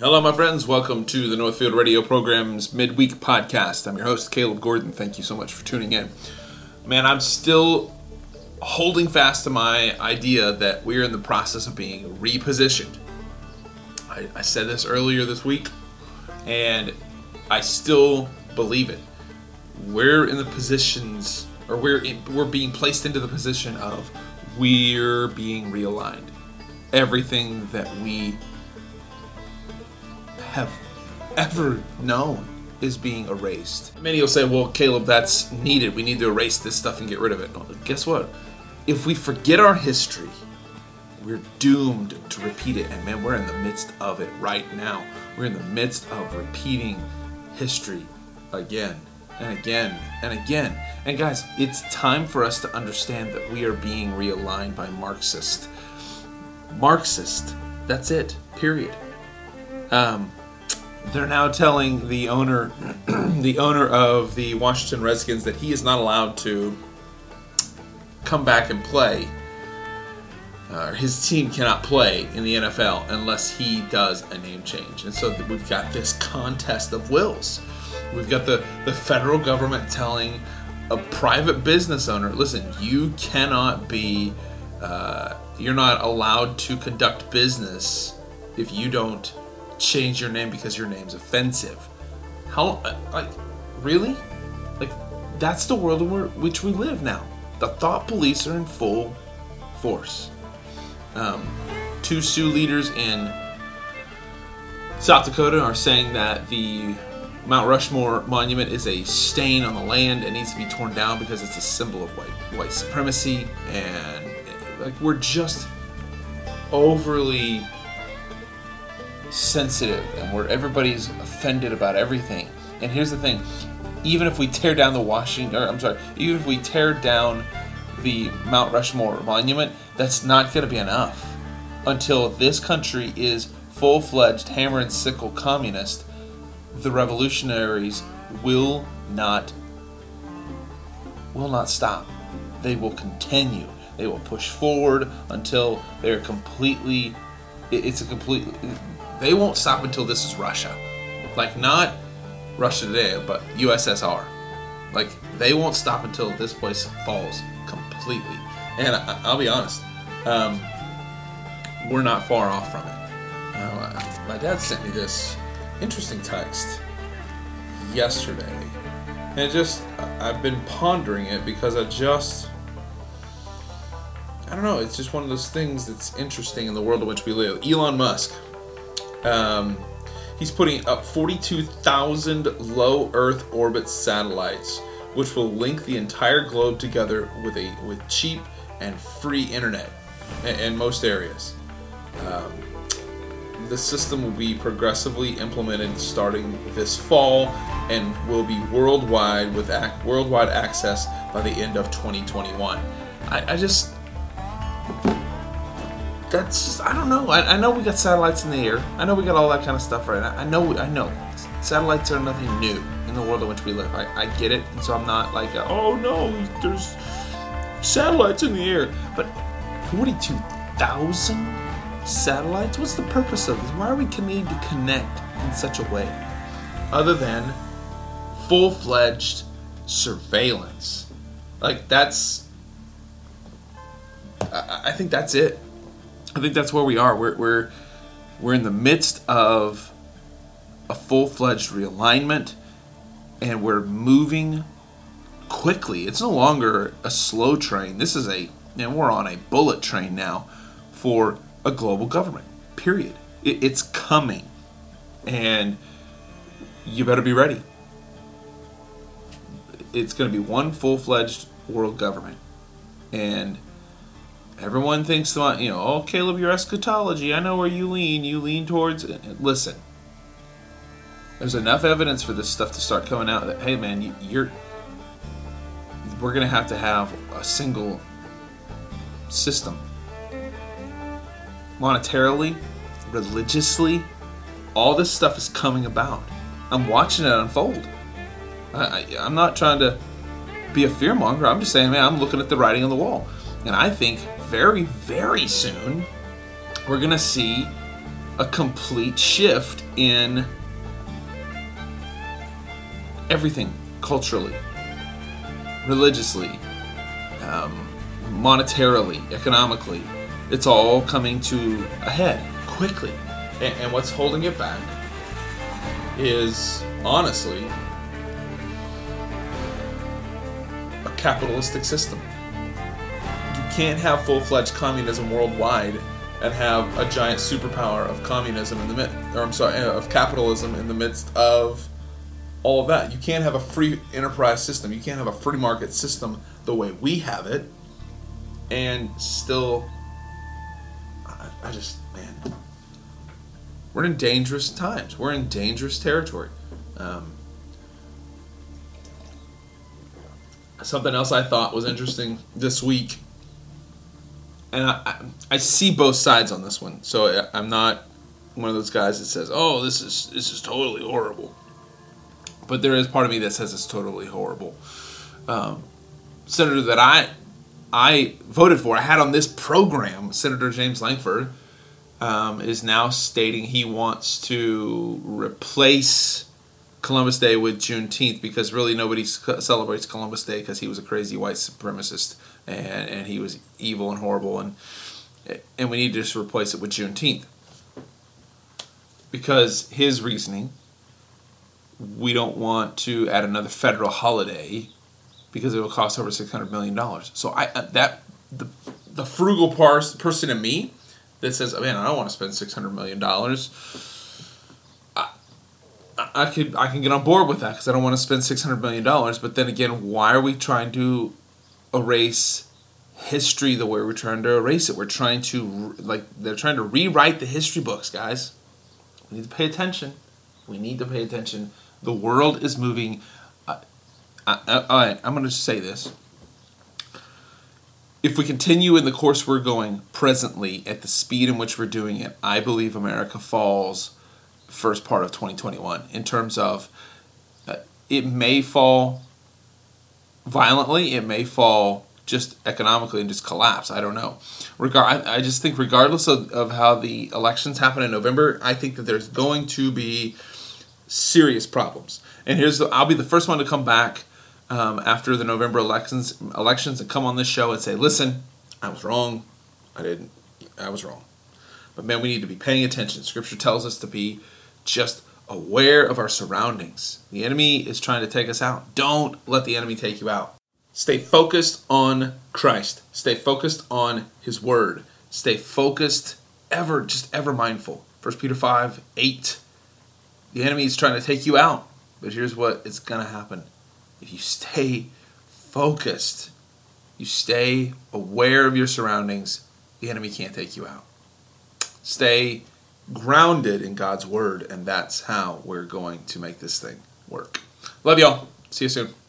Hello, my friends. Welcome to the Northfield Radio program's midweek podcast. I'm your host, Caleb Gordon. Thank you so much for tuning in. Man, I'm still holding fast to my idea that we're in the process of being repositioned. I, I said this earlier this week, and I still believe it. We're in the positions, or we're in, we're being placed into the position of we're being realigned. Everything that we have ever known is being erased. Many will say, well, Caleb, that's needed. We need to erase this stuff and get rid of it. No, guess what? If we forget our history, we're doomed to repeat it. And man, we're in the midst of it right now. We're in the midst of repeating history again and again and again. And guys, it's time for us to understand that we are being realigned by Marxist. Marxist. That's it. Period. Um, they're now telling the owner, the owner of the Washington Redskins, that he is not allowed to come back and play. Uh, his team cannot play in the NFL unless he does a name change, and so we've got this contest of wills. We've got the the federal government telling a private business owner, "Listen, you cannot be, uh, you're not allowed to conduct business if you don't." Change your name because your name's offensive. How, like, really? Like, that's the world in which we live now. The thought police are in full force. Um, two Sioux leaders in South Dakota are saying that the Mount Rushmore monument is a stain on the land and needs to be torn down because it's a symbol of white white supremacy and like we're just overly sensitive and where everybody's offended about everything. And here's the thing even if we tear down the Washington, or I'm sorry, even if we tear down the Mount Rushmore monument, that's not going to be enough until this country is full fledged hammer and sickle communist. The revolutionaries will not will not stop. They will continue. They will push forward until they're completely. It's a complete. They won't stop until this is Russia. Like, not Russia today, but USSR. Like, they won't stop until this place falls completely. And I, will be honest, um, we're not far off from it. Uh, my dad sent me this interesting text yesterday. And it just, I've been pondering it because I just, I don't know, it's just one of those things that's interesting in the world in which we live. Elon Musk, um, he's putting up 42,000 low Earth orbit satellites, which will link the entire globe together with a with cheap and free internet in, in most areas. Um, the system will be progressively implemented starting this fall and will be worldwide with ac- worldwide access by the end of 2021. I, I just that's I don't know. I, I, know we got satellites in the air. I know we got all that kind of stuff right. I, I know. I know. Satellites are nothing new in the world in which we live. I, I get it, and so I'm not like, oh no, there's satellites in the air. But forty-two thousand satellites. What's the purpose of this? Why are we needing to connect in such a way, other than full-fledged surveillance? Like that's. I, I think that's it. I think that's where we are. We're we're we're in the midst of a full-fledged realignment and we're moving quickly. It's no longer a slow train. This is a and we're on a bullet train now for a global government. Period. It, it's coming. And you better be ready. It's going to be one full-fledged world government. And Everyone thinks, you know, oh, Caleb, your eschatology. I know where you lean. You lean towards. Listen, there's enough evidence for this stuff to start coming out that, hey, man, you're. We're going to have to have a single system. Monetarily, religiously, all this stuff is coming about. I'm watching it unfold. I, I'm not trying to be a fearmonger. I'm just saying, man, I'm looking at the writing on the wall. And I think very, very soon, we're going to see a complete shift in everything culturally, religiously, um, monetarily, economically. It's all coming to a head quickly. And, and what's holding it back is honestly a capitalistic system. Can't have full fledged communism worldwide and have a giant superpower of communism in the mid, or I'm sorry, of capitalism in the midst of all of that. You can't have a free enterprise system. You can't have a free market system the way we have it, and still. I, I just man, we're in dangerous times. We're in dangerous territory. Um, something else I thought was interesting this week and I, I, see both sides on this one. So I'm not one of those guys that says, "Oh, this is this is totally horrible." But there is part of me that says it's totally horrible. Um, Senator that I I voted for, I had on this program, Senator James Lankford, um, is now stating he wants to replace Columbus Day with Juneteenth because really nobody celebrates Columbus Day because he was a crazy white supremacist and, and he was evil and horrible and and we need to just replace it with Juneteenth because his reasoning we don't want to add another federal holiday because it will cost over six hundred million dollars. So I uh, that the the frugal pars, person in me that says, "Man, I don't want to spend six hundred million dollars." I could I can get on board with that because I don't want to spend six hundred million dollars. But then again, why are we trying to erase history the way we're trying to erase it? We're trying to like they're trying to rewrite the history books, guys. We need to pay attention. We need to pay attention. The world is moving. All right, I'm going to say this. If we continue in the course we're going presently at the speed in which we're doing it, I believe America falls first part of 2021 in terms of uh, it may fall violently, it may fall just economically and just collapse. I don't know. I just think regardless of, of how the elections happen in November, I think that there's going to be serious problems. And here's the, I'll be the first one to come back um, after the November elections elections and come on this show and say, listen, I was wrong. I didn't. I was wrong. But man, we need to be paying attention. Scripture tells us to be just aware of our surroundings. The enemy is trying to take us out. Don't let the enemy take you out. Stay focused on Christ. Stay focused on his word. Stay focused, ever, just ever mindful. 1 Peter 5 8. The enemy is trying to take you out. But here's what is going to happen. If you stay focused, you stay aware of your surroundings, the enemy can't take you out. Stay grounded in God's word, and that's how we're going to make this thing work. Love y'all. See you soon.